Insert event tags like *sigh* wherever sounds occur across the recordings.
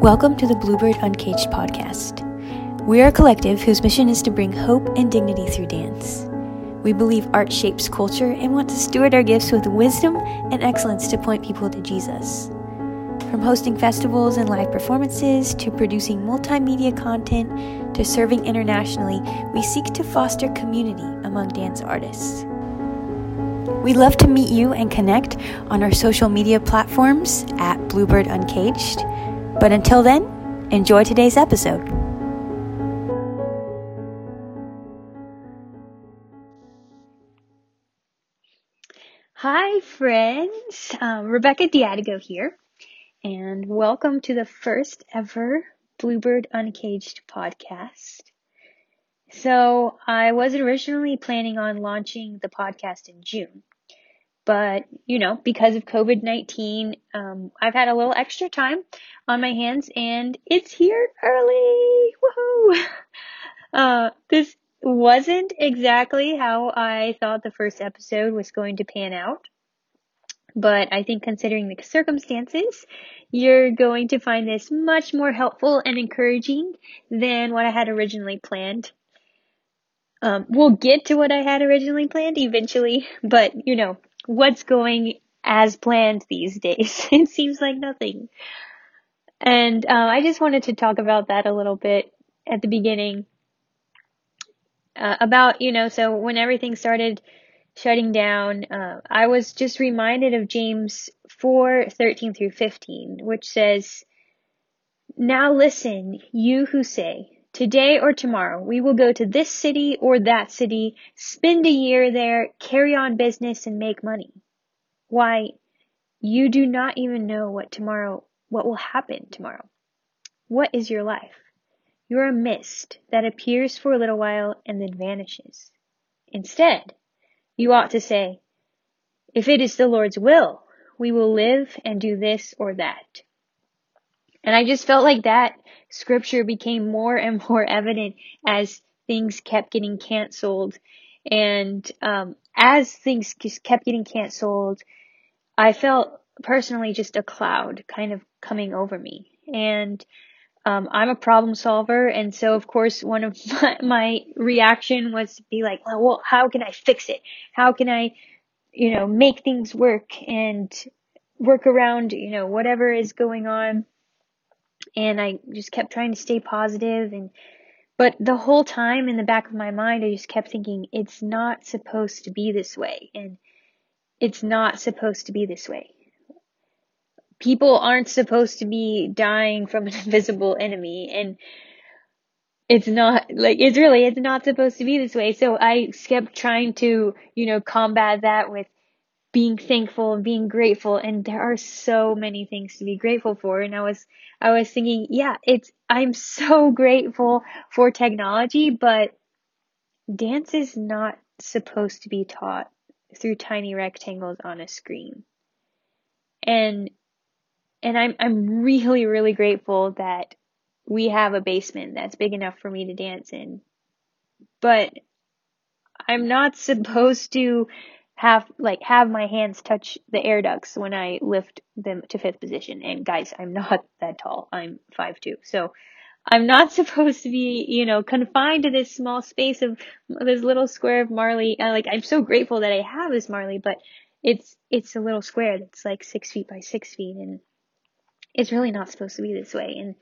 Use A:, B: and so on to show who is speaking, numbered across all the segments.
A: Welcome to the Bluebird Uncaged podcast. We are a collective whose mission is to bring hope and dignity through dance. We believe art shapes culture and want to steward our gifts with wisdom and excellence to point people to Jesus. From hosting festivals and live performances to producing multimedia content to serving internationally, we seek to foster community among dance artists. We'd love to meet you and connect on our social media platforms at Bluebird Uncaged but until then, enjoy today's episode. Hi, friends. Um, Rebecca Diadigo here, and welcome to the first ever Bluebird Uncaged podcast. So, I was originally planning on launching the podcast in June, but you know, because of COVID 19, um, I've had a little extra time on my hands and it's here early. Woohoo! *laughs* Uh, this wasn't exactly how I thought the first episode was going to pan out. But I think considering the circumstances, you're going to find this much more helpful and encouraging than what I had originally planned. Um, we'll get to what I had originally planned eventually, *laughs* but you know, what's going as planned these days? *laughs* it seems like nothing. And uh, I just wanted to talk about that a little bit at the beginning. Uh, about, you know, so when everything started shutting down, uh, I was just reminded of James 4 13 through 15, which says, Now listen, you who say, Today or tomorrow, we will go to this city or that city, spend a year there, carry on business, and make money. Why, you do not even know what tomorrow what will happen tomorrow. What is your life? You are a mist that appears for a little while and then vanishes. Instead, you ought to say, if it is the Lord's will, we will live and do this or that. And I just felt like that scripture became more and more *laughs* evident as things kept getting canceled. And um, as things kept getting canceled, I felt personally just a cloud kind of coming over me. And um, I'm a problem solver, and so of course one of *laughs* my, my reaction was to be like, well, well, how can I fix it? How can I, you know, make things work and work around, you know, whatever is going on. And I just kept trying to stay positive and but the whole time in the back of my mind, I just kept thinking, it's not supposed to be this way. And it's not supposed to be this way people aren't supposed to be dying from an *laughs* invisible enemy and it's not like it's really it's not supposed to be this way so i kept trying to you know combat that with being thankful and being grateful and there are so many things to be grateful for and i was i was thinking yeah it's i'm so *laughs* grateful for technology but dance is not supposed to be taught through tiny rectangles on a screen and and I'm I'm really really grateful that we have a basement that's big enough for me to dance in. But I'm not supposed to have like have my hands touch the air ducts when I lift them to fifth position. And guys, I'm not *laughs* that tall. I'm five two. So I'm not *laughs* supposed to be, you know, confined to this small space of this little square of Marley. And like I'm so grateful that I have this Marley, but it's it's a little square that's like six feet by six feet and it's really not supposed to be this way and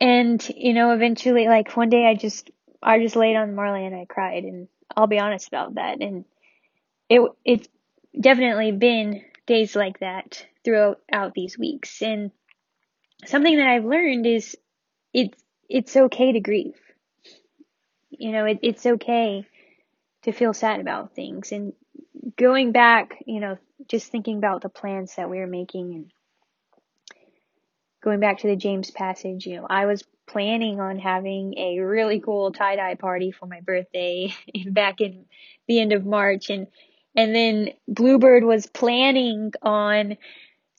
A: and you know eventually like one day i just i just laid on marley and i cried and i'll be honest about that and it it's definitely been days like that throughout these weeks. And something that i've learned is it's it's okay to grieve. You know it, it's okay to feel sad about things. And going back you know just thinking about the plans that we were making and going back to the James passage, you know, I was planning on having a really cool tie dye party for my birthday *laughs* back in the end of March. And and then Bluebird was planning on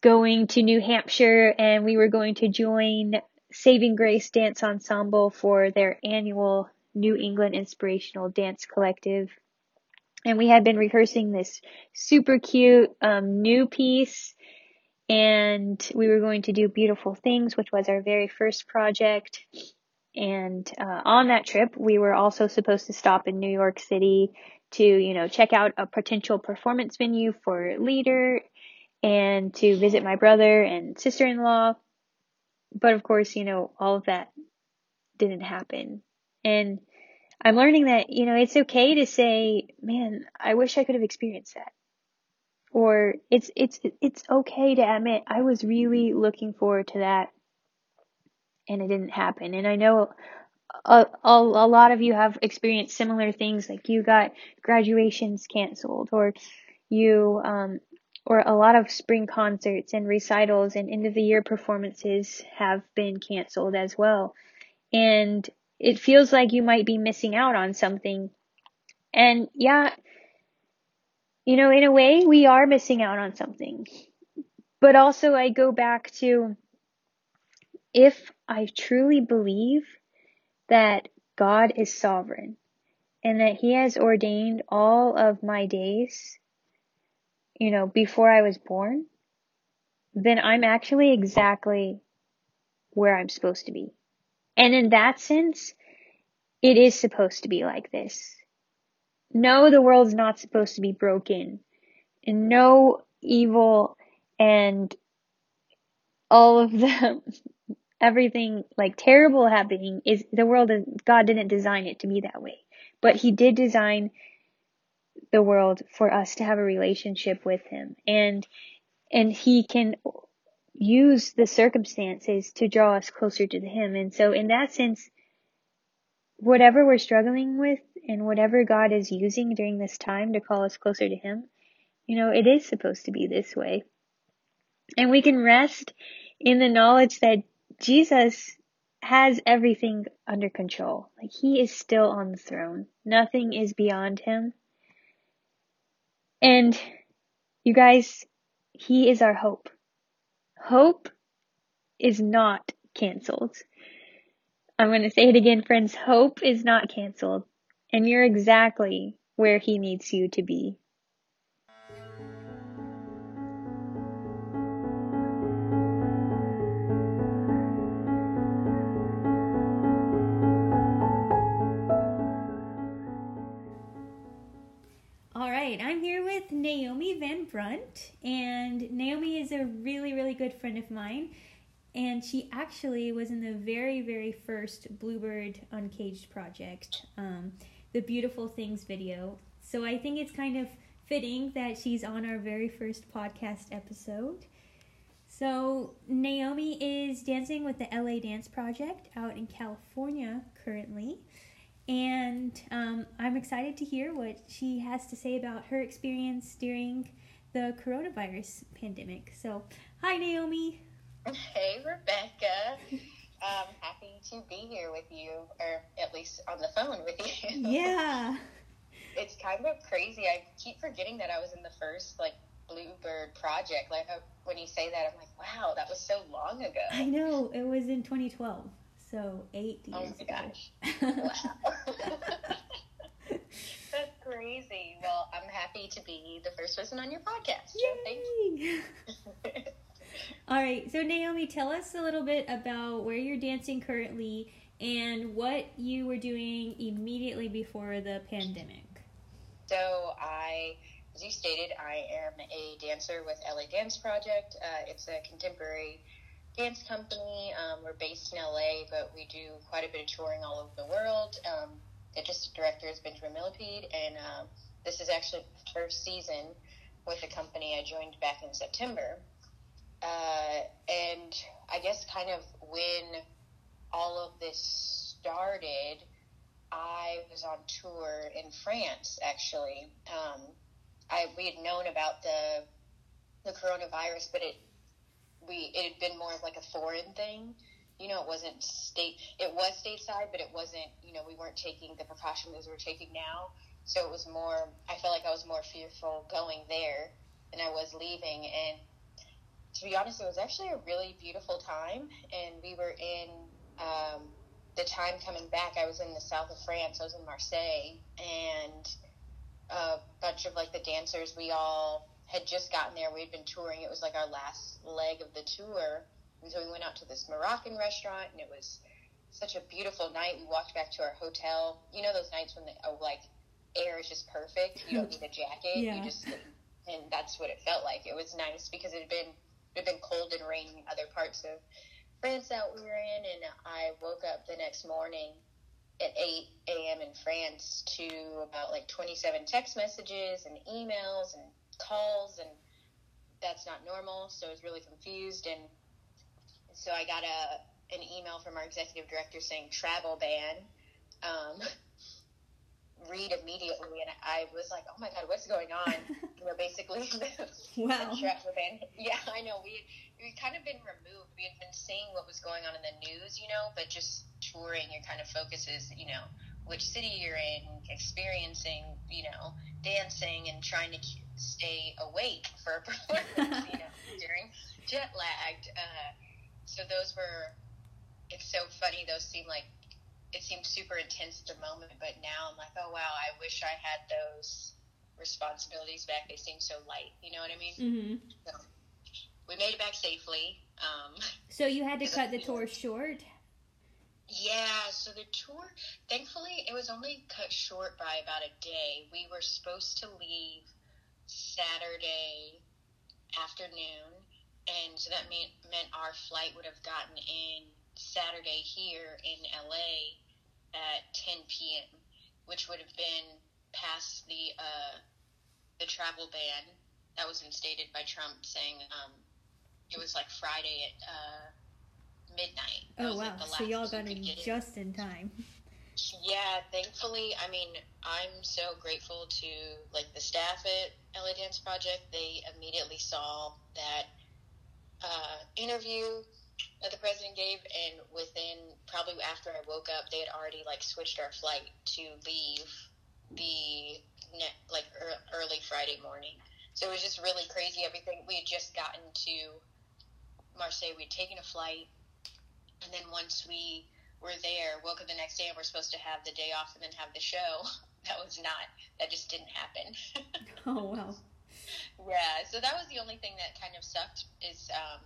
A: going to New Hampshire and we were going to join Saving Grace Dance Ensemble for their annual New England Inspirational Dance Collective. And we had been rehearsing this super cute um, new piece and we were going to do Beautiful Things, which was our very first project. And uh, on that trip, we were also supposed to stop in New York City to, you know, check out a potential performance venue for Leader and to visit my brother and sister in law. But of course, you know, all of that didn't happen. And I'm learning that, you know, it's okay to say, man, I wish I could have experienced that. Or it's, it's, it's okay to admit I was really looking forward to that and it didn't happen. And I know a, a, lot of you have experienced similar things, like you got graduations canceled, or you, um, or a lot of spring concerts and recitals and end of the year performances have been canceled as well. And it feels like you might be missing out on something. And yeah, you know, in a way, we are missing out on something. But also, I go back to if I truly believe that God is sovereign and that He has ordained all of my days, you know, before I was born, then I'm actually exactly where I'm supposed to be. And in that sense, it is supposed to be like this. No, the world's not supposed to be broken. And no evil and all of *laughs* the everything like terrible happening is the world God didn't design it to be that way. But he did design the world for us to have a relationship with him and and he can use the circumstances to draw us closer to him. And so in that sense whatever we're struggling with and whatever God is using during this time to call us closer to him, you know, it is supposed to be this way. And we can rest in the knowledge that Jesus has everything under control. Like he is still on the throne. Nothing is beyond him. And you guys, he is our hope. Hope is not canceled. I'm going to say it again, friends. Hope is not canceled. And you're exactly where he needs you to be. Naomi Van Brunt, and Naomi is a really, really good friend of mine. And she actually was in the very, very first Bluebird Uncaged project, um, the Beautiful Things video. So I think it's kind of fitting that she's on our very first podcast episode. So, Naomi is dancing with the LA Dance Project out in California currently. And um, I'm excited to hear what she has to say about her experience during the coronavirus pandemic. So, hi, Naomi.
B: Hey, Rebecca. I'm happy to be here with you, or at least on the phone with you.
A: Yeah. *laughs*
B: it's kind of crazy. I keep forgetting that I was in the first, like, Bluebird project. Like, when you say that, I'm like, wow, that was so long ago.
A: I know. It was in 2012. So eight
B: oh
A: years.
B: Oh my gosh! wow, *laughs* that's crazy. Well, I'm happy to be the first person on your podcast.
A: Yay! *laughs* All right, so Naomi, tell us a little bit about where you're dancing currently and what you were doing immediately before the pandemic.
B: So I as you stated, I am a dancer with LA Dance Project. Uh, it's a contemporary dance company. Um, we're based in LA, but we do quite a bit of touring all over the world. Um, the district director is Benjamin Millepied, and um, this is actually the first season with the company I joined back in September. Uh, and I guess kind of when all of this started, I was on tour in France actually. Um, I we had known about the the coronavirus, but it we it had been more of like a foreign thing. You know, it wasn't state. It was stateside, but it wasn't. You know, we weren't taking the precautions we're taking now. So it was more. I felt like I was more fearful going there than I was leaving. And to be honest, it was actually a really beautiful time. And we were in um, the time coming back. I was in the south of France. I was in Marseille, and a bunch of like the dancers. We all had just gotten there. We had been touring. It was like our last leg of the tour. And so we went out to this Moroccan restaurant, and it was such a beautiful night. We walked back to our hotel. You know those nights when the oh, like air is just perfect. You don't need a jacket. *laughs*
A: Yeah.
B: You just and that's what it felt like. It was nice because it had been it had been cold and raining in other parts of France that we were in, and I woke up the next morning at 8 a.m. in France to about like 27 text messages and emails and calls, and that's not normal. So I was really confused, and so I got a an email from our executive director saying travel ban. Um, *laughs* read immediately, and I was like, "Oh my god, what's going on?" *laughs* you know, basically, *laughs*
A: Wow.
B: travel ban. Yeah, I know. We we kind of been removed. We had been seeing what was going on in the news, you know, but just touring, your kind of focus is, you know, which city you're in, experiencing, you know, dancing, and trying to stay awake for a *laughs* performance, you know, *laughs* during jet lagged. Uh, so those were. It's so funny. Those seem like it seemed super intense at the moment, but now I'm like, oh wow, I wish I had those responsibilities back. They seem so light. You know what I mean?
A: hmm
B: So we made it back safely. Um,
A: So you had to cut the tour short.
B: yeah, so the tour, thankfully, it was only cut short by about a day. We were supposed to leave Saturday afternoon, and so that meant, meant our flight would have gotten in Saturday here in LA at 10 p.m., which would have been past the uh, the travel ban that was instated by Trump, saying um, it was like Friday at uh, midnight. That
A: Oh
B: like,
A: wow!
B: the
A: So y'all got in just in time.
B: Yeah, thankfully, I mean, I'm so grateful to like the staff at LA Dance Project. They immediately saw that uh, interview that the president gave, and within probably after I woke up, they had already like switched our flight to leave the ne- like ear- early Friday morning. So it was just really crazy. Everything we had just gotten to Marseille, we'd taken a flight, and then once we were there, woke up the next day, and we're supposed to have the day off and then have the show. *laughs* That was not. That just didn't happen. *laughs*
A: Oh wow!
B: yeah. So that was the only thing that kind of sucked. Is um,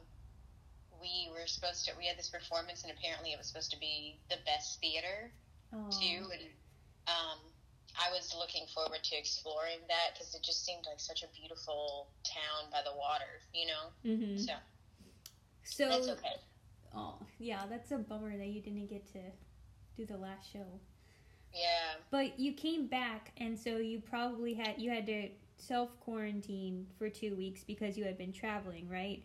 B: we were supposed to. We had this performance, and apparently it was supposed to be the best theater
A: Oh.
B: too. And um, I was looking forward to exploring that because it just seemed like such a beautiful town by the water. You know.
A: hmm
B: So
A: So
B: that's okay.
A: Oh yeah, that's a bummer that you didn't get to do the last show.
B: Yeah.
A: But you came back, and so you probably had you had to self quarantine for two weeks because you had been traveling, right?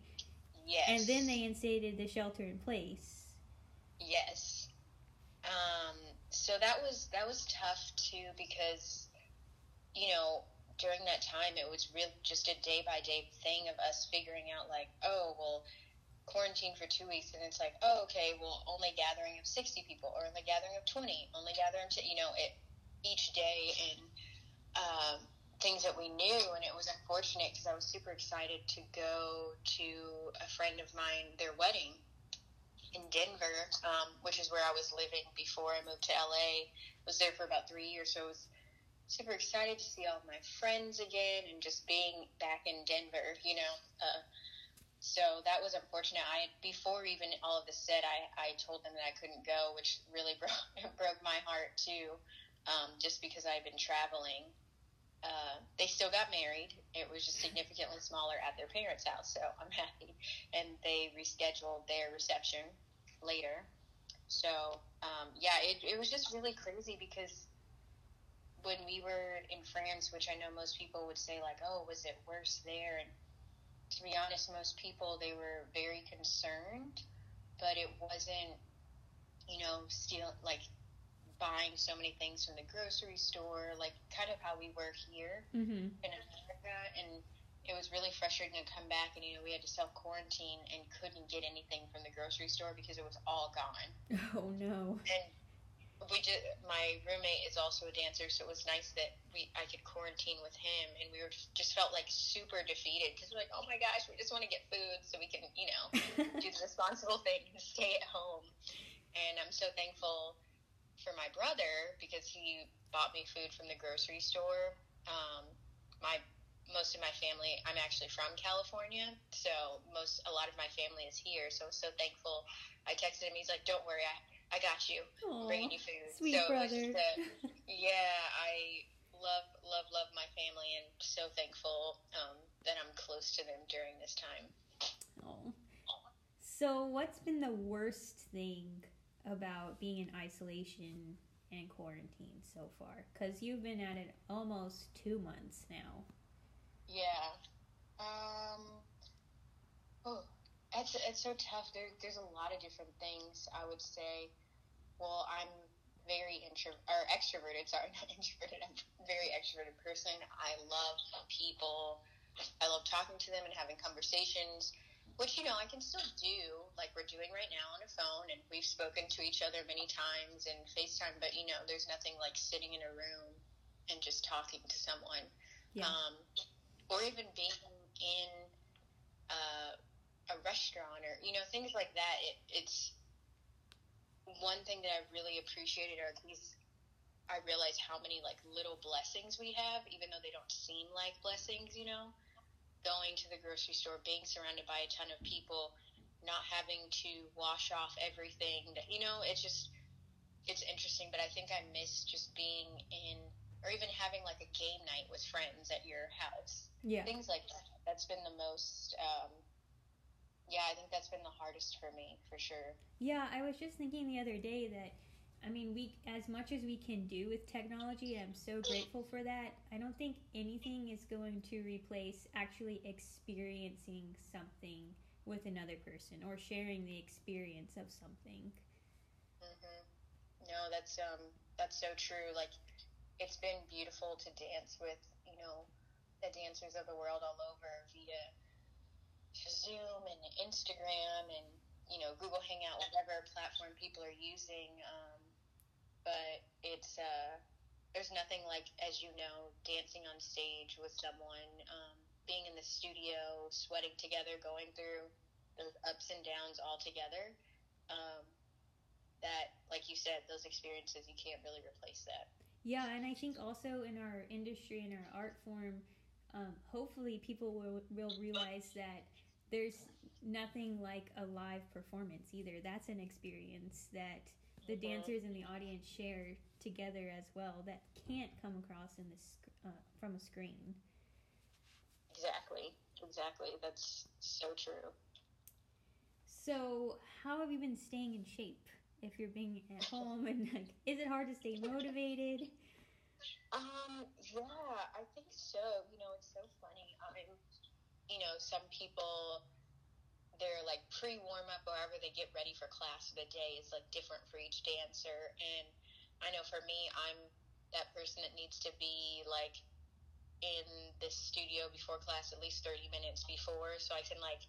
B: Yes.
A: And then they instated the shelter in place.
B: Yes. Um, so that was that was tough too because you know during that time it was really just a day by day thing of us figuring out like oh well quarantine for two weeks and it's like oh okay well only gathering of 60 people or only gathering of 20 only gathering to you know it each day and um, things that we knew and it was unfortunate because I was super excited to go to a friend of mine their wedding in Denver, um, which is where I was living before I moved to LA. Was there for about three years, so I was super excited to see all my friends again and just being back in Denver. You know, uh, so that was unfortunate. I before even all of this said, I I told them that I couldn't go, which really *laughs* broke broke my heart too, um, just because I've been traveling. Uh, they still got married. It was just significantly smaller at their parents' house, so I'm happy. And they rescheduled their reception later. So, um, yeah, it, it was just really crazy because when we were in France, which I know most people would say, like, oh, was it worse there? And to be honest, most people, they were very concerned, but it wasn't, you know, still like buying so many things from the grocery store, like kind of how we were here
A: Mm-hmm.
B: in America, and it was really frustrating to come back and you know we had to self quarantine and couldn't get anything from the grocery store because it was all gone. *laughs*
A: Oh no.
B: And we did. My roommate is also a dancer, so it was nice that we I could quarantine with him, and we were just felt like super defeated because we're like, oh my gosh, we just want to get food so we can you know *laughs* do the responsible thing and stay at home. And I'm so thankful for my brother because he bought me food from the grocery store. Um, my most of my family, I'm actually from California, so most a lot of my family is here. So I was so thankful. I texted him. He's like, "Don't worry, I I got you.
C: Aww,
B: bringing you food."
C: Sweet
B: so
C: brother.
B: A, yeah, I love love love my family, and so thankful um, that I'm close to them during this time.
C: Oh. So, what's been the worst thing about being in isolation and quarantine so far? Because you've been at it almost two months now.
B: Yeah. Um. Oh, it's it's so tough. There, there's a lot of different things. I would say. Well, I'm very intro or extroverted. Sorry, *laughs* not introverted. I'm a very extroverted person. I love people. I love talking to them and having conversations, which you know I can still do, like we're doing right now on a phone, and we've spoken to each other many times and FaceTime. But you know, there's nothing like sitting in a room and just talking to someone.
C: Yeah.
B: Um, or even being in uh, a restaurant or you know things like that. It, it's one thing that I really appreciated are these. I realize how many like little blessings we have, even though they don't seem like blessings. You know, going to the grocery store, being surrounded by a ton of people, not having to wash off everything. That you know, it's just it's interesting. But I think I miss just being in or even having like a game night with friends at your house.
C: Yeah.
B: Things like that. That's been the most, um, yeah, I think that's been the hardest for me, for sure.
C: Yeah, I was just thinking the other day that, I mean, we as much as we can do with technology, I'm so grateful for that. I don't think anything is going to replace actually experiencing something with another person or sharing the experience of something.
B: hmm No, that's um, that's so true. Like, it's been beautiful to dance with, you know, the dancers of the world all over via Zoom and Instagram and you know Google Hangout, whatever platform people are using. Um, but it's uh, there's nothing like, as you know, dancing on stage with someone, um, being in the studio, sweating together, going through those ups and downs all together. Um, that, like you said, those experiences you can't really replace that.
C: Yeah, and I think also in our industry and our art form, um, hopefully people will, will realize that there's nothing like a live performance either. That's an experience that the dancers and the audience share together as well that can't come across in this uh, from a screen.
B: Exactly, exactly. That's so true.
C: So, how have you been staying in shape? If you're being at *laughs* home and like, is it hard to stay motivated?
B: Um, yeah, I think so. You know, it's so funny. I'm, you know, some people, they're like pre warm up or however they get ready for class of the day is like different for each dancer. And I know for me, I'm that person that needs to be like in the studio before class at least 30 minutes before so I can like,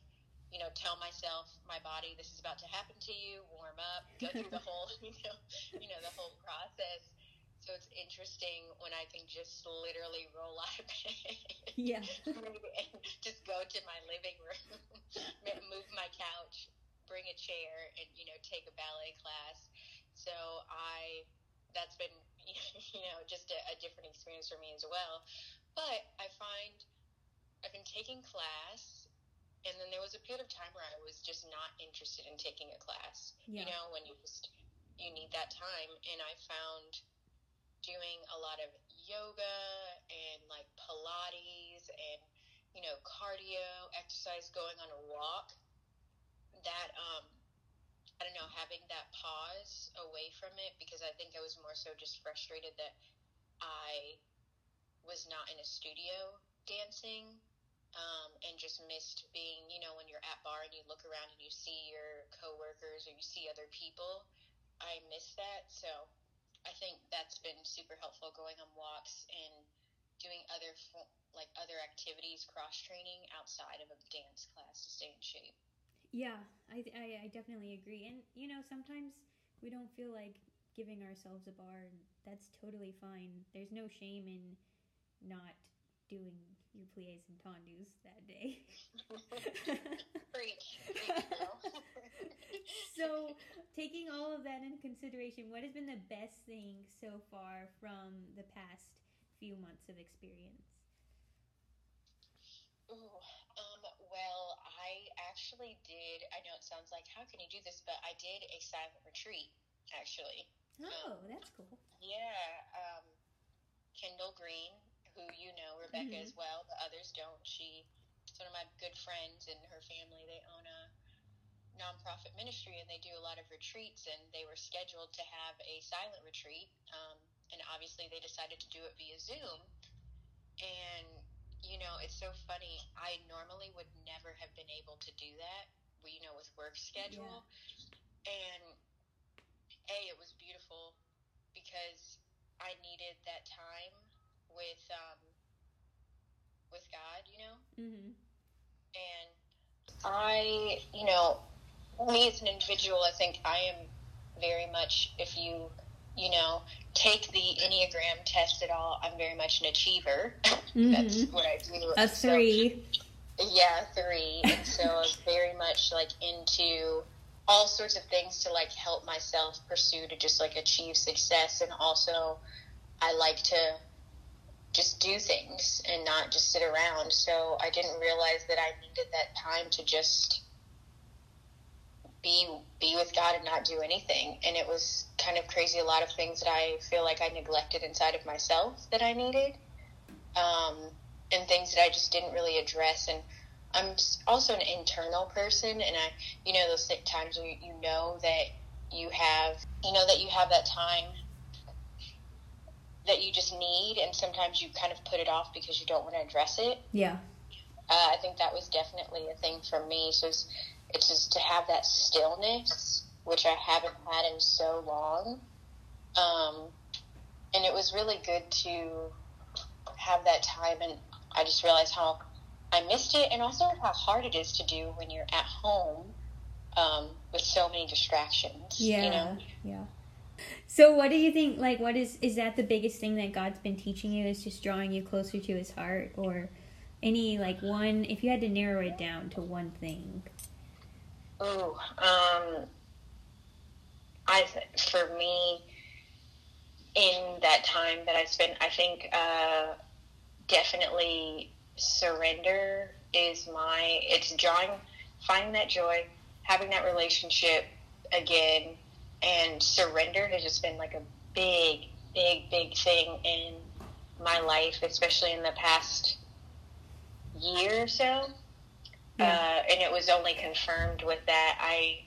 B: you know, tell myself, my body, this is about to happen to you, warm up, go through the *laughs* whole, *laughs* you know, you know, the whole process. So it's interesting when I can just literally roll out of bed.
C: Yeah. *laughs*
B: and just go to my living room, *laughs* move my couch, bring a chair, and you know take a ballet class. So I, that's been *laughs* you know just a, a different experience for me as well. But I find I've been taking class, and then there was a period of time where I was just not interested in taking a class.
C: Yeah.
B: You know when you just you need that time, and I found doing a lot of yoga and like Pilates and you know cardio exercise, going on a walk. That um, I don't know, having that pause away from it because I think I was more so just frustrated that I was not in a studio dancing um, and just missed being, you know, when you're at barre and you look around and you see your coworkers or you see other people. I miss that. So I think that's been super helpful going on walks and doing other like other activities, cross training outside of a dance class to stay in shape.
C: Yeah, I, I, I definitely agree. And, you know, sometimes we don't feel like giving ourselves a bar, and that's totally fine. There's no shame in not doing your plies and tendus that day. *laughs*
B: Preach. *laughs*
C: so, taking all of that in consideration, what has been the best thing so far from the past few months of experience?
B: Ooh, um, well, I actually did. I know it sounds like, how can you do this? But I did a silent retreat, actually.
A: Oh, um, that's cool.
B: Yeah. Um, Kendall Green, who you know, Rebecca mm-hmm. as well, the others don't. She, one of my good friends and her family. They own a nonprofit ministry and they do a lot of retreats and they were scheduled to have a silent retreat um, and obviously they decided to do it via zoom and you know it's so funny i normally would never have been able to do that you know with work schedule yeah. and a it was beautiful because i needed that time with um with god you know mm-hmm. and i you know me as an individual, I think I am very much, if you, you know, take the Enneagram test at all, I'm very much an achiever. *laughs* Mm-hmm. That's what I do.
A: A three.
B: So, yeah, three. and so I'm very much like into all sorts of things to like help myself pursue to just like achieve success. And also, I like to just do things and not just sit around. So I didn't realize that I needed that time to just be be with God and not do anything. And it was kind of crazy. A lot of things that I feel like I neglected inside of myself that I needed, um, and things that I just didn't really address. And I'm also an internal person, and I, you know, those times where you know that you have, you know, that you have that time that you just need, and sometimes you kind of put it off because you don't want to address it.
A: Yeah.
B: Uh, I think that was definitely a thing for me. So it's, just to have that stillness, which I haven't had in so long. Um, and it was really good to have that time. And I just realized how I missed it and also how hard it is to do when you're at home um, with so many distractions.
A: Yeah.
B: You know?
A: Yeah. So what do you think like what is is that the biggest thing that God's been teaching you is just drawing you closer to his heart or any like one if you had to narrow it down to one thing
B: Oh, um, I for me, in that time that I spent, I think uh, definitely surrender is my. It's drawing, finding that joy, having that relationship again, and surrender has just been like a big, big, big thing in my life, especially in the past year or so. Yeah. Uh, and it was only confirmed with that. I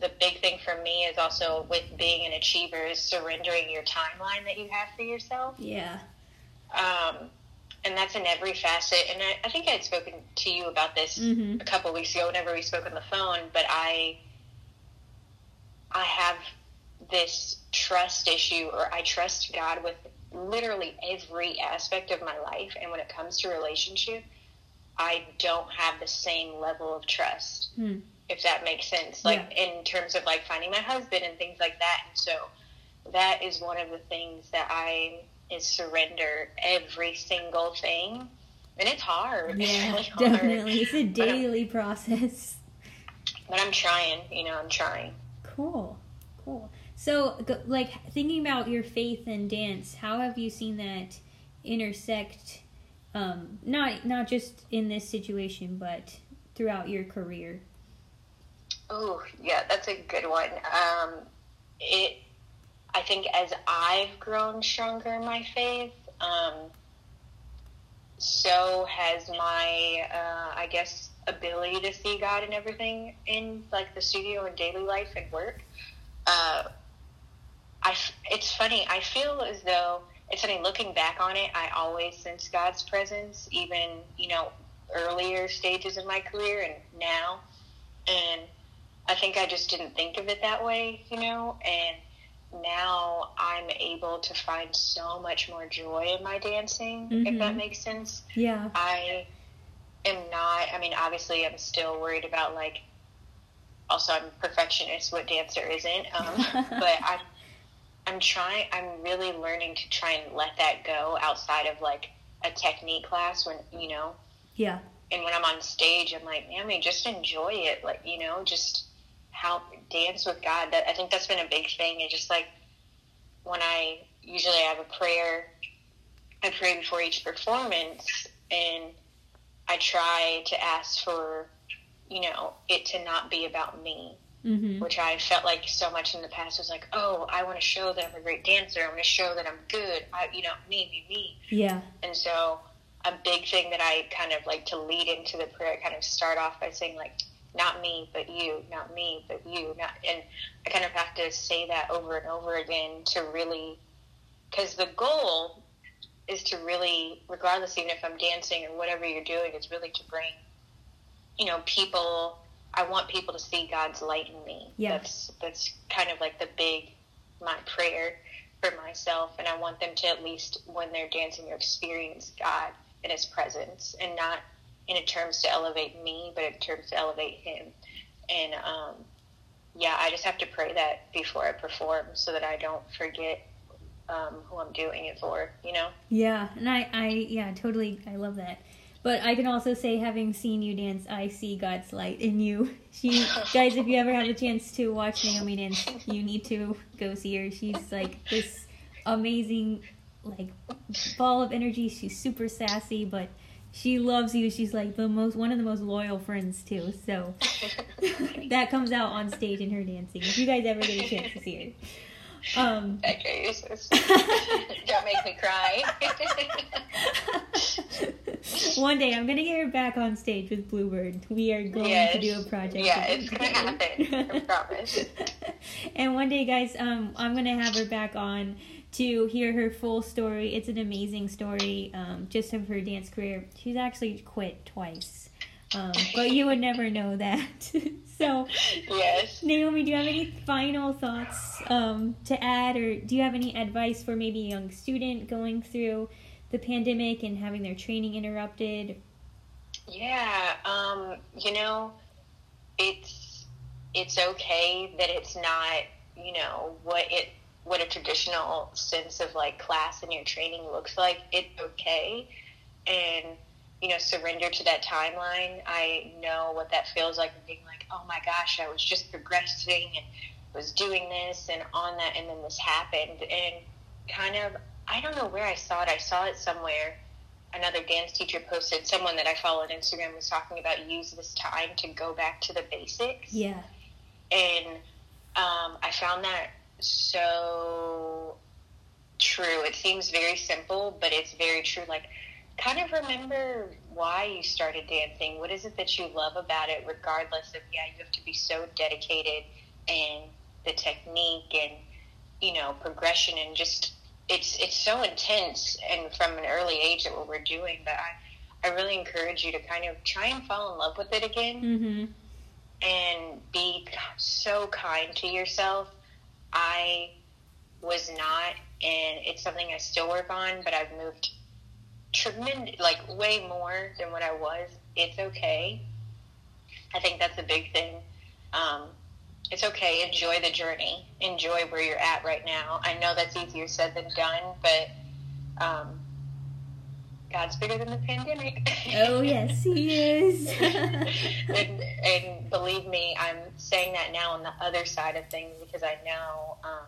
B: the big thing for me is also with being an achiever is surrendering your timeline that you have for yourself.
A: Yeah.
B: Um, and that's in every facet. And I, I think I had spoken to you about this mm-hmm. a couple weeks ago whenever we spoke on the phone. But I, I have this trust issue, or I trust God with literally every aspect of my life. And when it comes to relationship, I don't have the same level of trust, hmm. if that makes sense. Like yeah. in terms of like finding my husband and things like that. And so that is one of the things that I is surrender every single thing. And it's hard.
A: Yeah, *laughs* it's really hard. definitely. It's a daily process.
B: But I'm trying, you know, I'm trying.
A: Cool. Cool. So, like, thinking about your faith and dance, how have you seen that intersect um, not not just in this situation, but throughout your career?
B: Oh, yeah, that's a good one. Um, it, I think, as I've grown stronger in my faith, um, so has my, uh, I guess, ability to see God and everything in like the studio and daily life and work. Uh, I, it's funny. I feel as though it's funny looking back on it. I always sense God's presence, even you know earlier stages of my career and now. And I think I just didn't think of it that way, you know. And now I'm able to find so much more joy in my dancing, mm-hmm. if that mm-hmm. makes sense.
A: Yeah.
B: I am not. I mean, obviously, I'm still worried about like. Also, I'm perfectionist. What dancer isn't? Um, *laughs* but I'm I'm trying. I'm really learning to try and let that go outside of like a technique class when you know.
A: Yeah.
B: And when I'm on stage, I'm like, man, I mean, just enjoy it. Like you know, just how dance with God. That I think that's been a big thing. And just like when I usually have a prayer, I pray before each performance, and I try to ask for, you know, it to not be about me.
A: Mm-hmm.
B: Which I felt like so much in the past was like, oh, I want to show that I'm a great dancer. I want to show that I'm good. I, you know, me, me, me.
A: Yeah.
B: And so, a big thing that I kind of like to lead into the prayer, I kind of start off by saying like, not me, but you, not me, but you, not, and I kind of have to say that over and over again to really, because the goal is to really, regardless, even if I'm dancing or whatever you're doing, is really to bring, you know, people. I want people to see God's light in me.
A: Yeah.
B: That's that's kind of like the big my prayer for myself, and I want them to at least when they're dancing, experience God in His presence, and not in terms to elevate me, but in terms to elevate Him. And um, yeah, I just have to pray that before I perform, so that I don't forget um, who I'm doing it for. You know.
A: Yeah, and I, I, yeah, totally, I love that. But I can also say, having seen you dance, I see God's light in you. *laughs* She, guys, if you ever have a chance to watch Naomi dance, you need to go see her. She's like this amazing, like ball of energy. She's super sassy, but she loves you. She's like the most, one of the most loyal friends too. So *laughs* that comes out on stage in her dancing. If you guys ever get a chance to see her. Um. *laughs* *laughs*
B: Don't make me cry. *laughs*
A: One day I'm gonna get her back on stage with Bluebird. We are going
B: Yes.
A: to do a project.
B: Yeah, it's gonna happen. I promise.
A: and one day, guys, um, I'm gonna have her back on to hear her full story. It's an amazing story, um, just of her dance career. She's actually quit twice, um, but you would never know that. *laughs* so,
B: Yes.
A: Naomi, do you have any final thoughts um, to add, or do you have any advice for maybe a young student going through the pandemic and having their training interrupted?
B: Yeah, um, you know, it's it's okay that it's not, you know, what it what a traditional sense of like class and your training looks like. It's okay. And, you know, surrender to that timeline. I know what that feels like and being like, oh my gosh, I was just progressing and was doing this and on that and then this happened and kind of I don't know where I saw it. I saw it somewhere another dance teacher posted someone that I follow on Instagram was talking about use this time to go back to the basics.
A: Yeah.
B: And um, I found that so true. It seems very simple, but it's very true. Like, kind of remember why you started dancing. What is it that you love about it, regardless of, yeah, you have to be so dedicated and the technique and, you know, progression and just it's it's so intense and from an early age at what we're doing but I, I really encourage you to kind of try and fall in love with it again
A: Mm-hmm.
B: and be so kind to yourself i was not and it's something i still work on but i've moved tremendous like way more than what i was it's okay i think that's a big thing um, it's okay. Enjoy the journey. Enjoy where you're at right now. I know that's easier said than done, but um, God's bigger than the pandemic.
A: Oh yes, he is. *laughs* *laughs*
B: and, and believe me, I'm saying that now on the other side of things because I know um,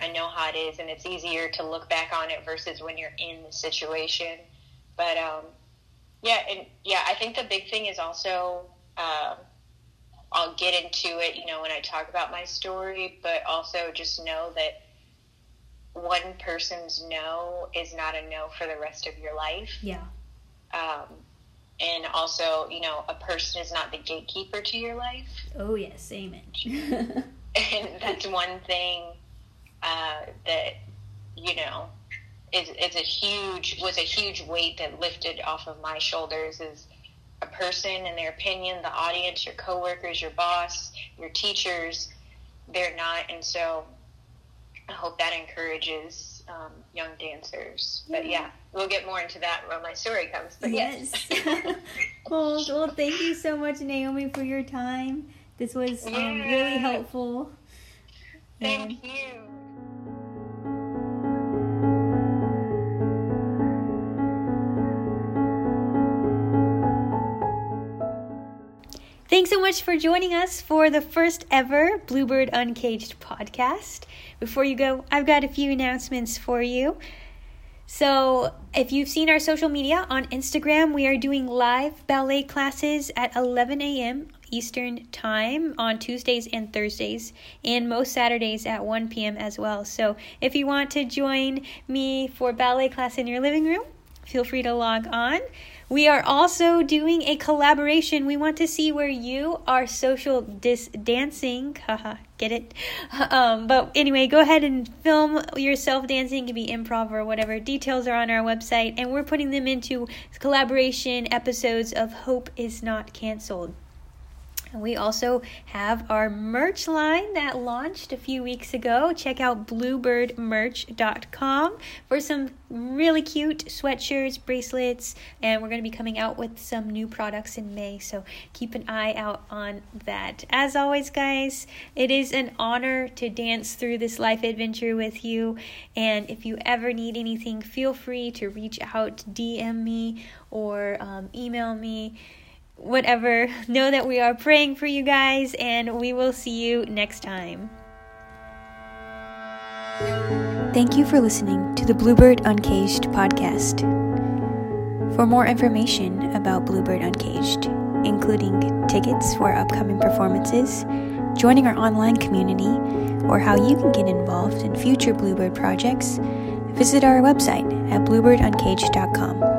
B: I know how it is, and it's easier to look back on it versus when you're in the situation. But um, yeah, and yeah, I think the big thing is also. Uh, I'll get into it, you know, when I talk about my story, but also just know that one person's no is not a no for the rest of your life.
A: yeah.
B: Um, and also, you know, a person is not the gatekeeper to your life.
A: Oh yes, amen. *laughs*
B: And that's one thing uh, that, you know, is, is a huge, was a huge weight that lifted off of my shoulders is a person and their opinion, the audience, your coworkers, your boss, your teachers, they're not. And so I hope that encourages um, young dancers. But yeah, we'll get more into that when my story comes. But yes.
A: yes. *laughs* well, well, thank you so much, Naomi, for your time. This was um, really helpful. And-
B: Thank you.
A: Thanks so much for joining us for the first ever Bluebird Uncaged podcast. Before you go, I've got a few announcements for you. So, if you've seen our social media on Instagram, we are doing live ballet classes at 11 a.m. Eastern Time on Tuesdays and Thursdays, and most Saturdays at 1 p.m. as well. So, if you want to join me for ballet class in your living room, feel free to log on. We are also doing a collaboration. We want to see where you are social dis dancing. Haha, get it? *laughs* Um, but anyway, go ahead and film yourself dancing. It can be improv or whatever. Details are on our website, and we're putting them into collaboration episodes of Hope is Not Cancelled. We also have our merch line that launched a few weeks ago. Check out bluebirdmerch.com for some really cute sweatshirts, bracelets, and we're going to be coming out with some new products in May. So keep an eye out on that. As always, guys, it is an honor to dance through this life adventure with you. And if you ever need anything, feel free to reach out, DM me, or um, email me whatever, *laughs* know that we are praying for you guys, and we will see you next time. Thank you for listening to the Bluebird Uncaged podcast. For more information about Bluebird Uncaged, including tickets for upcoming performances, joining our online community, or how you can get involved in future Bluebird projects, visit our website at bluebirduncaged.com.